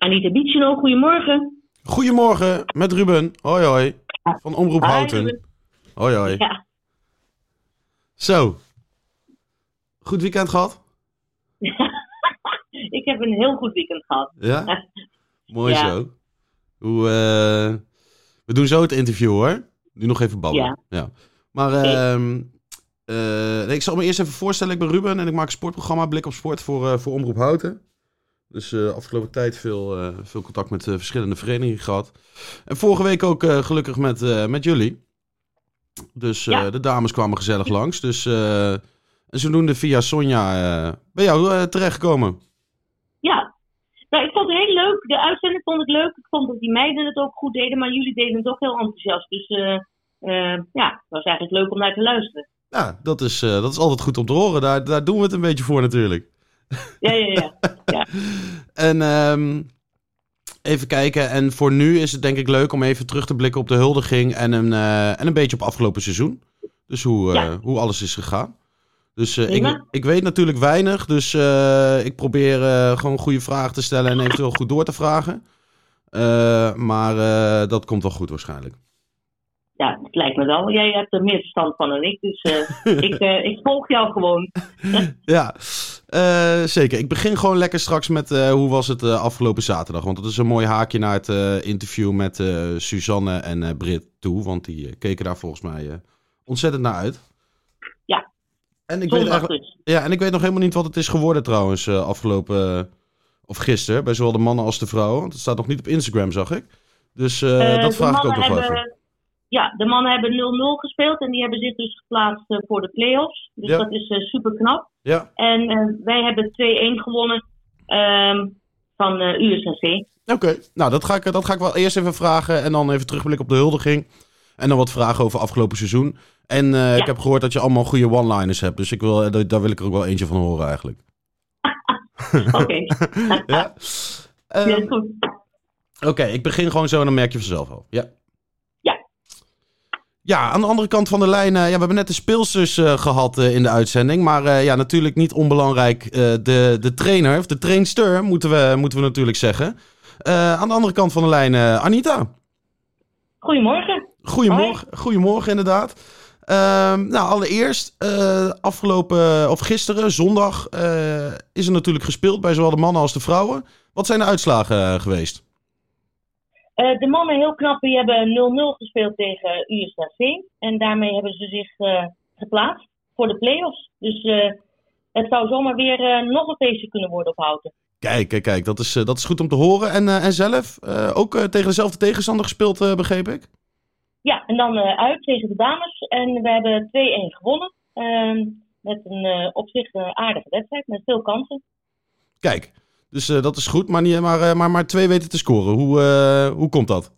Anita Bietjeno, goedemorgen. Goedemorgen, met Ruben. Hoi hoi. Van Omroep Houten. Hoi hoi. Ja. Zo. Goed weekend gehad? ik heb een heel goed weekend gehad. Ja? Mooi Ja. zo. Hoe, eh, we doen zo het interview hoor. Nu nog even babbelen. Ja. Maar ehm, eh, nee, ik zal me eerst even voorstellen. Ik ben Ruben en ik maak een sportprogramma Blik op Sport voor, eh, voor Omroep Houten. Dus eh afgelopen tijd veel, eh, veel contact met eh, verschillende verenigingen gehad. En vorige week ook gelukkig met, met jullie. Dus Ja. de dames kwamen gezellig langs. Dus en zodoende via Sonja bij jou terechtgekomen. Ja. Nou, ik vond het heel leuk. De uitzending vond ik leuk. Ik vond dat die meiden het ook goed deden, maar jullie deden het ook heel enthousiast. Dus ja, het was eigenlijk leuk om naar te luisteren. Ja, dat is, dat is altijd goed om te horen. Daar, daar doen we het een beetje voor natuurlijk. Ja, ja, ja. En ehm, even kijken. En voor nu is het denk ik leuk om even terug te blikken op de huldiging. En een, eh, en een beetje op afgelopen seizoen. Dus hoe, eh, Ja. hoe alles is gegaan. Dus eh, ik, ik weet natuurlijk weinig. Dus ik probeer gewoon goede vragen te stellen. En eventueel goed door te vragen. Maar dat komt wel goed waarschijnlijk. ja, het lijkt me wel. Jij hebt er meer verstand van dan ik, dus ik, ik volg jou gewoon. Ja, eh, zeker. Ik begin gewoon lekker straks met eh, hoe was het eh, afgelopen zaterdag. Want dat is een mooi haakje naar het interview met Suzanne en Britt toe. Want die keken daar volgens mij ontzettend naar uit. Ja. En ik, weet Zondag dus. ja, en ik weet nog helemaal niet wat het is geworden trouwens afgelopen... of gisteren, bij zowel de mannen als de vrouwen. Want het staat nog niet op Instagram, zag ik. Dus dat vraag ik ook nog hebben- even. Ja, de mannen hebben 0-0 gespeeld en die hebben zich dus geplaatst eh, voor de play-offs. Dus Ja. dat is super knap. Ja, En eh, wij hebben 2-1 gewonnen ehm, van eh USNC. Oké, nou dat ga, ik, dat ga ik wel eerst even vragen en dan even terugblikken op de huldiging. En dan wat vragen over afgelopen seizoen. En eh, ik heb gehoord dat je allemaal goede one-liners hebt, dus ik wil, eh, daar- wil ik er ook wel eentje van horen eigenlijk. Oké, Ja? Goed. Oké, ik begin gewoon zo en dan merk je vanzelf al. Ja. Ja, aan de andere kant van de lijn, eh, ja, we hebben net de speelsters eh, gehad eh, in de uitzending. Maar ja, natuurlijk niet onbelangrijk, de, de trainer, of de trainster, moeten we, moeten we natuurlijk zeggen. Aan de andere kant van de lijn, Anita. Goedemorgen. Goedemorgen, goedemorgen inderdaad. Ehm, nou, allereerst, afgelopen, of gisteren, zondag, is er natuurlijk gespeeld bij zowel de mannen als de vrouwen. Wat zijn de uitslagen geweest? Eh, de mannen heel knap, die hebben 0-0 gespeeld tegen USNC. En daarmee hebben ze zich eh, geplaatst voor de play-offs. Dus eh, het zou zomaar weer nog een feestje kunnen worden op Houten. Kijk, kijk, kijk, dat is, dat is goed om te horen. En, en zelf, ook tegen dezelfde tegenstander gespeeld, begreep ik? Ja, en dan uit tegen de dames. En we hebben 2-1 gewonnen. Ehm, met een op zich aardige wedstrijd, met veel kansen. Kijk, dus eh, dat is goed, maar, niet, maar, eh, maar, maar twee weten te scoren. Hoe, eh, hoe komt dat?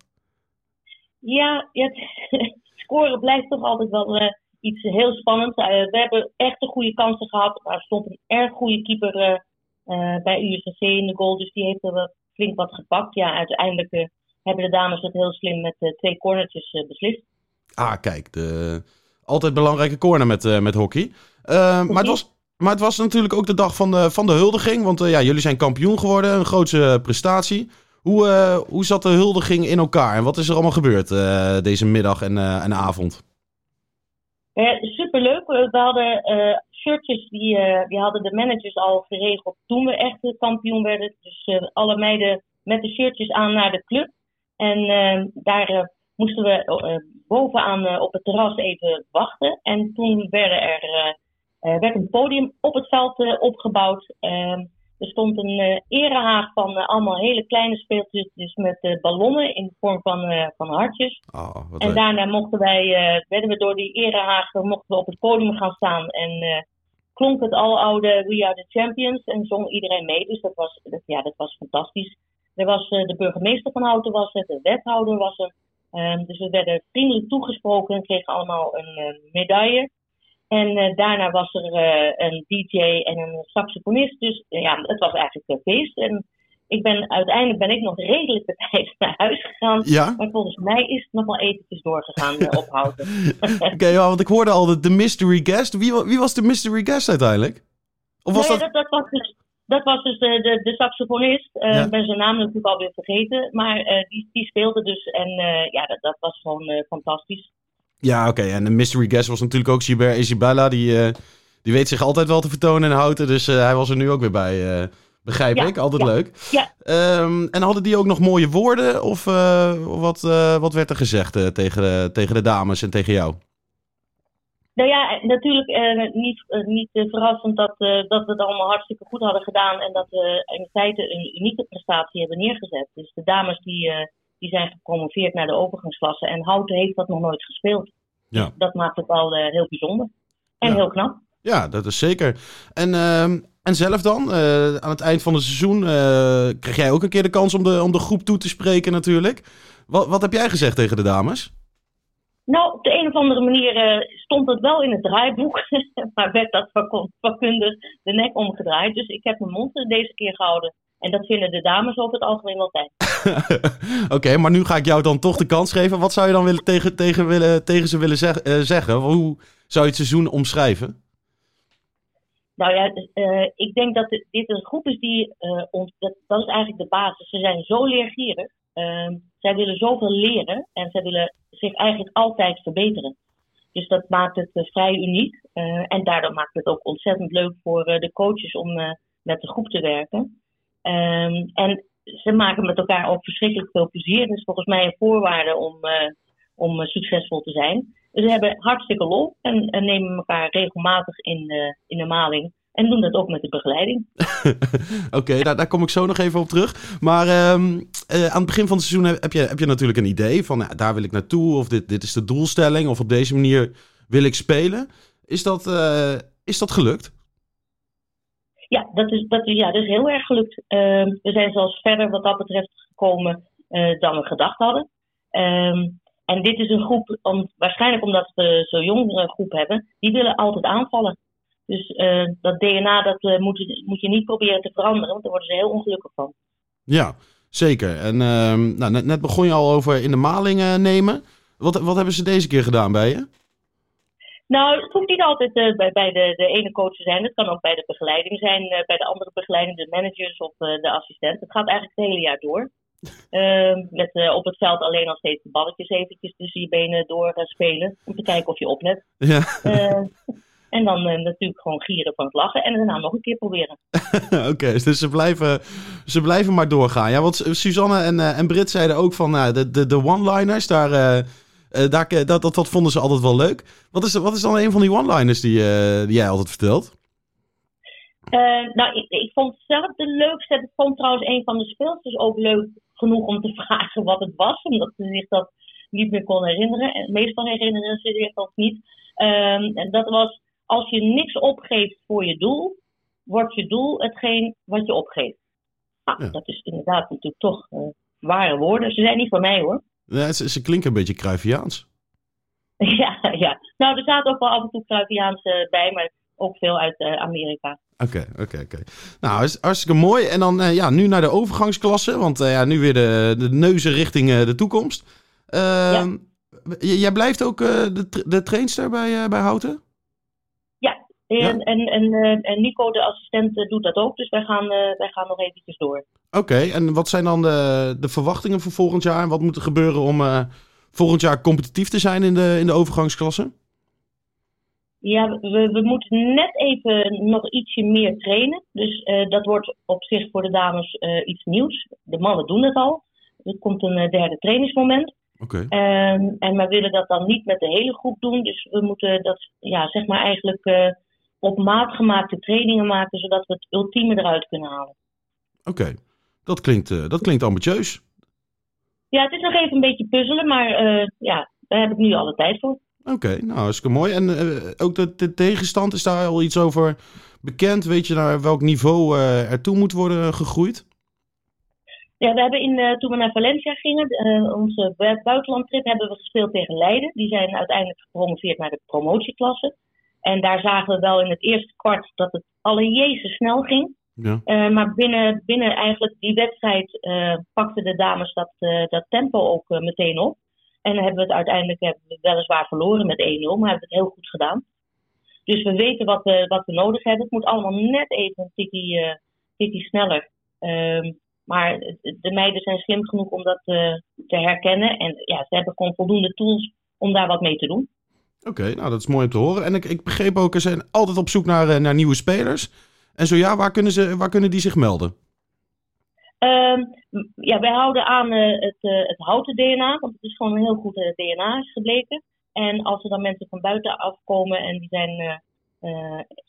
Ja, ja, het scoren blijft toch altijd wel iets heel spannends. We hebben echt de goede kansen gehad. Er stond een erg goede keeper bij USC in de goal. Dus die heeft er wel flink wat gepakt. Ja, uiteindelijk hebben de dames het heel slim met twee cornertjes beslist. Ah, kijk, de altijd belangrijke corner met, met hockey. Maar, het was, maar het was natuurlijk ook de dag van de, van de huldiging. Want eh, ja, jullie zijn kampioen geworden, een grootse prestatie. Hoe, eh, hoe zat de huldiging in elkaar en wat is er allemaal gebeurd eh, deze middag en, eh, en avond? Eh, superleuk. We hadden eh, shirtjes, die, eh, die hadden de managers al geregeld toen we echt eh, kampioen werden. Dus eh, alle meiden met de shirtjes aan naar de club. En eh, daar eh, moesten we eh, bovenaan eh, op het terras even wachten. En toen werden er, eh, eh, werd een podium op het veld eh, opgebouwd. Ehm, er stond een eh erehaag van eh, allemaal hele kleine speeltjes dus met eh, ballonnen in de vorm van, eh, van hartjes. Oh, wat En leuk. daarna mochten wij, eh, werden we door die erehaag, mochten we op het podium gaan staan. En eh, klonk het aloude We Are The Champions en zong iedereen mee. Dus dat was, dat, ja, dat was fantastisch. Er was eh, de burgemeester van Houten was er, de wethouder was er. Ehm, dus we werden vriendelijk toegesproken en kregen allemaal een eh, medaille. En eh, daarna was er eh, een DJ en een saxofonist. Dus eh, ja, het was eigenlijk een feest. En ik ben, uiteindelijk ben ik nog redelijk de tijd naar huis gegaan. Ja? Maar volgens mij is het nog wel eventjes doorgegaan ophouden. Oké, ja, want ik hoorde al de, de mystery guest. Wie, wie was de mystery guest uiteindelijk? Of was Nee, dat... dat, dat, was dus, dat was dus de, de, de saxofonist. Ik ben zijn naam natuurlijk alweer vergeten. Maar die, die speelde dus. En ja, dat, dat was gewoon fantastisch. Ja, oké. En de mystery guest was natuurlijk ook Gilbert Isabella. Die, die weet zich altijd wel te vertonen en houden. Dus hij was er nu ook weer bij. Begrijp ik, altijd leuk. Ja. Um, en hadden die ook nog mooie woorden? Of wat, wat werd er gezegd tegen, de, tegen de dames en tegen jou? Nou ja, natuurlijk niet, niet verrassend dat, dat we het allemaal hartstikke goed hadden gedaan. En dat we in feite een unieke prestatie hebben neergezet. Dus de dames die, die zijn gepromoveerd naar de overgangsklasse. En Houten heeft dat nog nooit gespeeld. Ja. dat maakt het al heel bijzonder. En ja. heel knap. Ja, dat is zeker. En ehm, en zelf dan? Uh, aan het eind van het seizoen uh, kreeg jij ook een keer de kans om de, om de groep toe te spreken natuurlijk. Wat, wat heb jij gezegd tegen de dames? Nou, op de een of andere manier stond het wel in het draaiboek. maar werd dat vakkundig de nek omgedraaid. Dus ik heb mijn mond deze keer gehouden. En dat vinden de dames over het algemeen wel fijn. Oké, maar nu ga ik jou dan toch de kans geven. Wat zou je dan willen tegen, tegen, willen, tegen ze willen zeg, zeggen? Hoe zou je het seizoen omschrijven? Nou ja, uh, ik denk dat dit een groep is die, uh, ons, dat, dat, is eigenlijk de basis. Ze zijn zo leergierig. Uh, zij willen zoveel leren en zij willen zich eigenlijk altijd verbeteren. Dus dat maakt het vrij uniek. en daardoor maakt het ook ontzettend leuk voor de coaches om met de groep te werken. Ehm, en ze maken met elkaar ook verschrikkelijk veel plezier. Dat is volgens mij een voorwaarde om, om succesvol te zijn. Ze hebben hartstikke lol en, en nemen elkaar regelmatig in, in de maling. En doen dat ook met de begeleiding. Oké, daar, daar, kom ik zo nog even op terug. Maar uh, aan het begin van het seizoen heb je, heb je natuurlijk een idee van nou, daar wil ik naartoe. Of dit, dit is de doelstelling. Of op deze manier wil ik spelen. Is dat, is dat gelukt? Ja, dat is, dat, ja, dat is heel erg gelukt. Ehm, we zijn zelfs verder wat dat betreft gekomen dan we gedacht hadden. Ehm, en dit is een groep, waarschijnlijk omdat we zo'n jongere groep hebben, die willen altijd aanvallen. Dus uh, dat DNA dat, uh, moet, moet je niet proberen te veranderen, want daar worden ze heel ongelukkig van. Ja, zeker. En uh, nou, net, begon je al over in de maling nemen. Wat, wat hebben ze deze keer gedaan bij je? Nou, het hoeft niet altijd bij, bij de, de ene coach te zijn. Het kan ook bij de begeleiding zijn, bij de andere begeleiding, de managers of de assistent. Het gaat eigenlijk het hele jaar door. Uh, met op het veld alleen al steeds de balletjes eventjes tussen je benen door spelen. Om te kijken of je oplet. Ja. Uh, en dan natuurlijk gewoon gieren van het lachen. En daarna nog een keer proberen. Oké, okay, dus ze blijven, ze blijven maar doorgaan. Ja, want Suzanne en, en Brit zeiden ook van nou, de, de, de one-liners, daar, daar, dat, dat, dat vonden ze altijd wel leuk. Wat is, wat is dan een van die one-liners die, die jij altijd vertelt? nou, ik, ik, vond zelf de leukste. Ik vond trouwens een van de speelsters ook leuk genoeg om te vragen wat het was, omdat ze zich dat niet meer kon herinneren. En meestal herinneren ze zich dat niet. Um, en dat was, als je niks opgeeft voor je doel, wordt je doel hetgeen wat je opgeeft. Nou, dat is inderdaad natuurlijk toch uh, ware woorden. Ze zijn niet van mij hoor. Ja, ze, ze klinken een beetje Cruyffiaans. ja, ja. Nou, er staat ook wel af en toe Cruyffiaans bij, maar ook veel uit uh, Amerika. Oké, oké, oké. Nou, is hartstikke mooi. En dan uh, ja, nu naar de overgangsklasse. Want uh, ja, nu weer de, de neuzen richting de toekomst. Ja. Jij blijft ook de, de trainster bij, bij Houten? En, ja? en, en, en, Nico, de assistent, doet dat ook. Dus wij gaan, wij gaan nog eventjes door. Oké, en wat zijn dan de, de verwachtingen voor volgend jaar? En wat moet er gebeuren om volgend jaar competitief te zijn in de, in de overgangsklasse? Ja, we, we moeten net even nog ietsje meer trainen. Dus uh, dat wordt op zich voor de dames uh, iets nieuws. De mannen doen het al. Er komt een uh, derde trainingsmoment. Oké. Okay. Um, en we willen dat dan niet met de hele groep doen. Dus we moeten dat, ja, zeg maar eigenlijk op maat gemaakte trainingen maken, zodat we het ultieme eruit kunnen halen. Oké, dat, klinkt, dat klinkt ambitieus. Ja, het is nog even een beetje puzzelen, maar ja, daar heb ik nu alle tijd voor. Oké, okay, nou, hartstikke mooi. En uh, ook de, de, tegenstand, is daar al iets over bekend? Weet je naar welk niveau er toe moet worden gegroeid? Ja, we hebben in, toen we naar Valencia gingen, onze buitenlandtrip, hebben we gespeeld tegen Leiden. Die zijn uiteindelijk gepromoveerd naar de promotieklasse. En daar zagen we wel in het eerste kwart dat het alle jezus snel ging. Ja. maar binnen, binnen eigenlijk die wedstrijd pakten de dames dat, dat tempo ook meteen op. En hebben we het uiteindelijk hebben we weliswaar verloren met 1-0, maar hebben we het heel goed gedaan. Dus we weten wat we, wat we nodig hebben. Het moet allemaal net even een tikkie, hij sneller. Ehm, maar de meiden zijn slim genoeg om dat te herkennen. En ja, ze hebben gewoon voldoende tools om daar wat mee te doen. Oké, nou dat is mooi om te horen. En ik, ik begreep ook, ze zijn altijd op zoek naar, naar nieuwe spelers. En zo ja, waar kunnen, ze, waar kunnen die zich melden? Um, ja, wij houden aan uh, het, uh, het houten DNA, want het is gewoon een heel goed uh, DNA is gebleken. En als er dan mensen van buiten afkomen en die zijn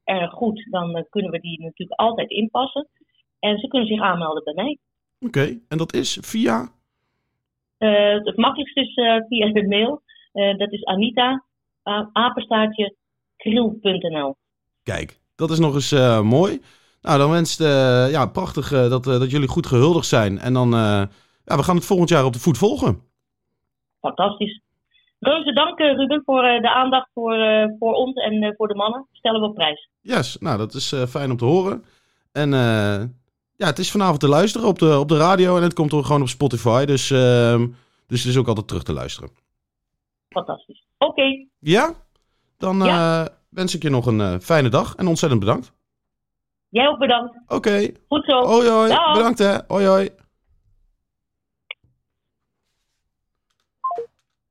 erg goed, dan kunnen we die natuurlijk altijd inpassen. En ze kunnen zich aanmelden bij mij. Oké, en dat is via? het makkelijkste is via de mail. dat is Anita, apenstaartje. Kijk, dat is nog eens mooi. Nou, dan wenst uh, ja, prachtig uh, dat, dat jullie goed gehuldigd zijn. En dan, ja, we gaan het volgend jaar op de voet volgen. Fantastisch. Reuze dank Ruben voor de aandacht voor, voor ons en voor de mannen. Stellen we op prijs. Yes, nou dat is fijn om te horen. En ja, het is vanavond te luisteren op de, op de radio en het komt gewoon op Spotify. Dus, ehm, dus het is ook altijd terug te luisteren. Fantastisch. Oké. Ja? Dan ja. wens ik je nog een fijne dag en ontzettend bedankt. Jij ook bedankt. Oké. Goed zo. Hoi hoi. Bedankt hè. Hoi hoi.